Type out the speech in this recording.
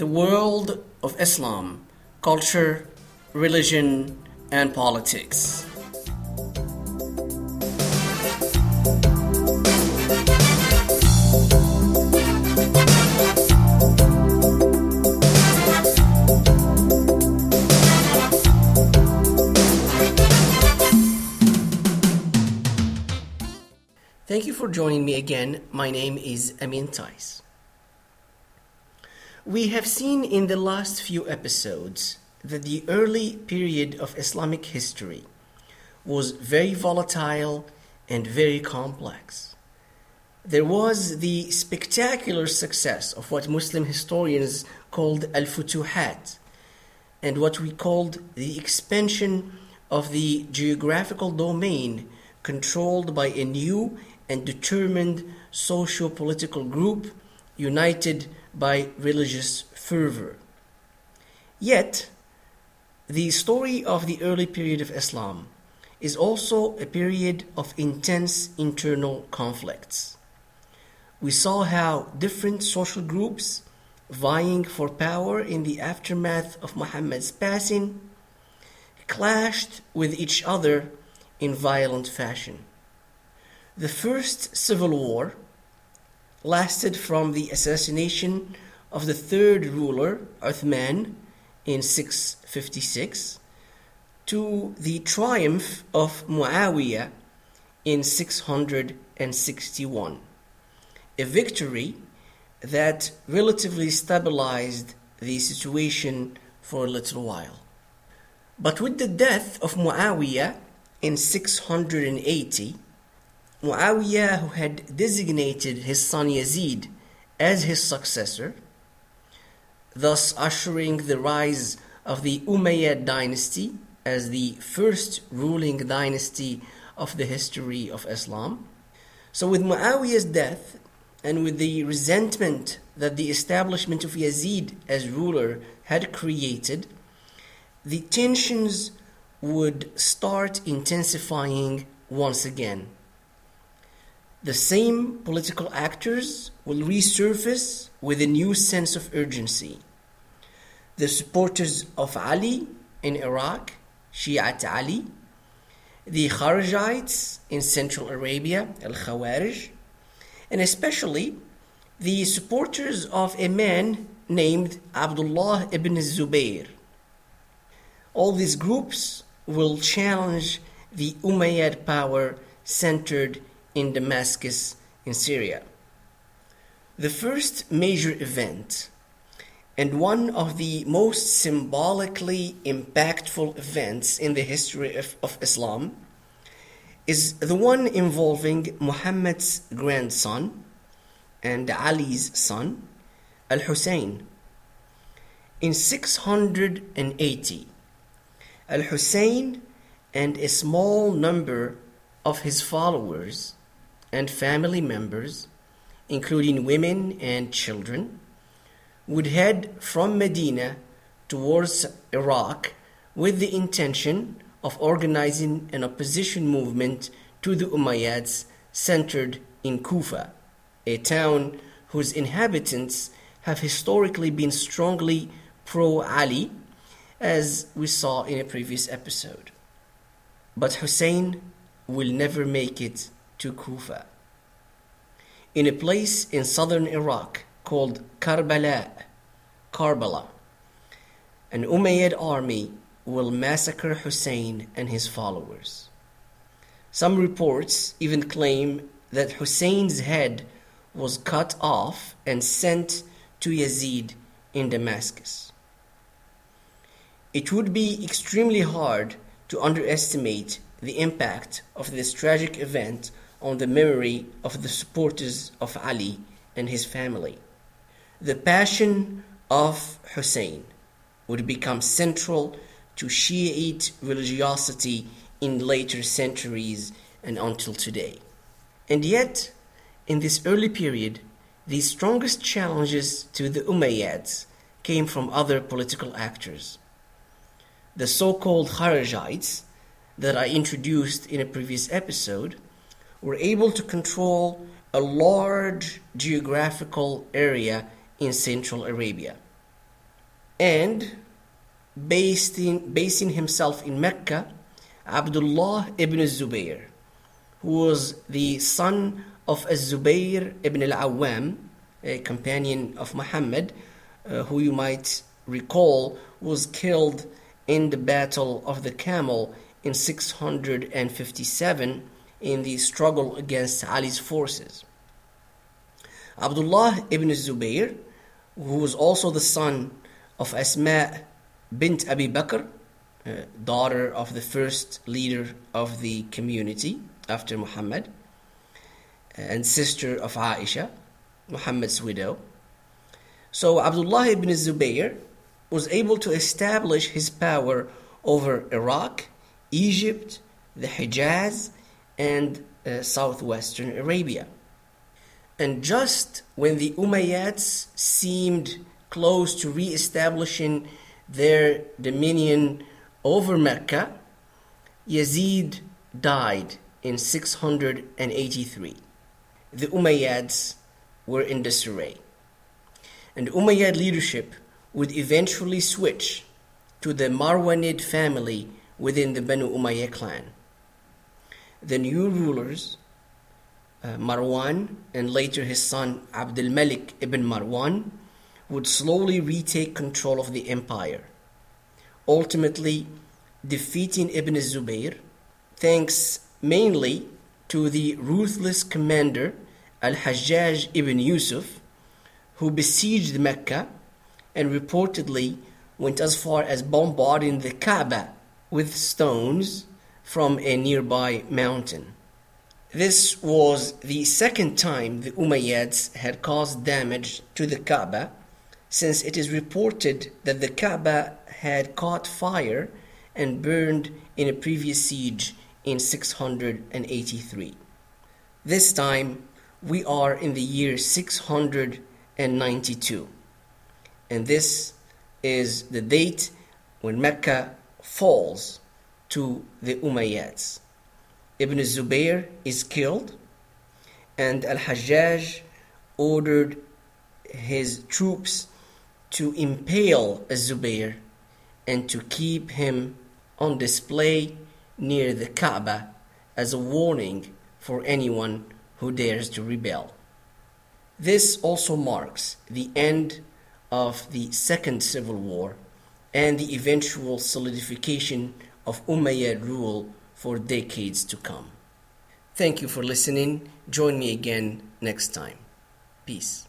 the world of Islam, culture, religion, and politics. Thank you for joining me again. My name is Amin Tais. We have seen in the last few episodes that the early period of Islamic history was very volatile and very complex. There was the spectacular success of what Muslim historians called al futuhat and what we called the expansion of the geographical domain controlled by a new and determined socio political group united by religious fervor. Yet, the story of the early period of Islam is also a period of intense internal conflicts. We saw how different social groups vying for power in the aftermath of Muhammad's passing clashed with each other in violent fashion. The first civil war lasted from the assassination of the third ruler, Uthman, in 656 to the triumph of Muawiyah in 661. A victory that relatively stabilized the situation for a little while. But with the death of Muawiyah in 680, Muawiyah, who had designated his son Yazid as his successor, thus ushering the rise of the Umayyad dynasty as the first ruling dynasty of the history of Islam. So, with Muawiyah's death and with the resentment that the establishment of Yazid as ruler had created, the tensions would start intensifying once again. The same political actors will resurface with a new sense of urgency. The supporters of Ali in Iraq, Shi'at Ali, the Kharijites in Central Arabia, Al Khawarij, and especially the supporters of a man named Abdullah ibn Zubayr. All these groups will challenge the Umayyad power centered in Damascus in Syria. The first major event, and one of the most symbolically impactful events in the history of, of Islam, is the one involving Muhammad's grandson and Ali's son, Al Hussein. In 680, Al Hussein and a small number of his followers and family members, including women and children, would head from Medina towards Iraq with the intention of organizing an opposition movement to the Umayyads centered in Kufa, a town whose inhabitants have historically been strongly pro Ali, as we saw in a previous episode. But Hussein will never make it to Kufa. In a place in southern Iraq called Karbala, Karbala, an Umayyad army will massacre Hussein and his followers. Some reports even claim that Hussein's head was cut off and sent to Yazid in Damascus. It would be extremely hard to underestimate the impact of this tragic event on the memory of the supporters of Ali and his family. The passion of Hussein would become central to Shiite religiosity in later centuries and until today. And yet, in this early period, the strongest challenges to the Umayyads came from other political actors. The so called Kharijites that I introduced in a previous episode were able to control a large geographical area in Central Arabia. and basing, basing himself in Mecca, Abdullah ibn Zubayr, who was the son of Az-Zubayr ibn al-Awwam, a companion of Muhammad, uh, who you might recall was killed in the Battle of the Camel in 657 in the struggle against Ali's forces. Abdullah ibn Zubayr, who was also the son of Asma bint Abi Bakr, uh, daughter of the first leader of the community after Muhammad, and sister of Aisha, Muhammad's widow. So Abdullah ibn Zubayr was able to establish his power over Iraq, Egypt, the Hijaz, and uh, southwestern Arabia. And just when the Umayyads seemed close to re establishing their dominion over Mecca, Yazid died in 683. The Umayyads were in disarray. And Umayyad leadership would eventually switch to the Marwanid family within the Banu Umayyah clan. The new rulers, uh, Marwan and later his son Abdul Malik ibn Marwan, would slowly retake control of the empire, ultimately defeating Ibn Zubayr thanks mainly to the ruthless commander Al Hajjaj ibn Yusuf, who besieged Mecca and reportedly went as far as bombarding the Kaaba with stones from a nearby mountain. This was the second time the Umayyads had caused damage to the Kaaba since it is reported that the Kaaba had caught fire and burned in a previous siege in 683. This time we are in the year 692, and this is the date when Mecca falls to the Umayyads. Ibn Zubayr is killed, and Al Hajjaj ordered his troops to impale Zubayr and to keep him on display near the Kaaba as a warning for anyone who dares to rebel. This also marks the end of the Second Civil War and the eventual solidification of Umayyad rule for decades to come. Thank you for listening. Join me again next time. Peace.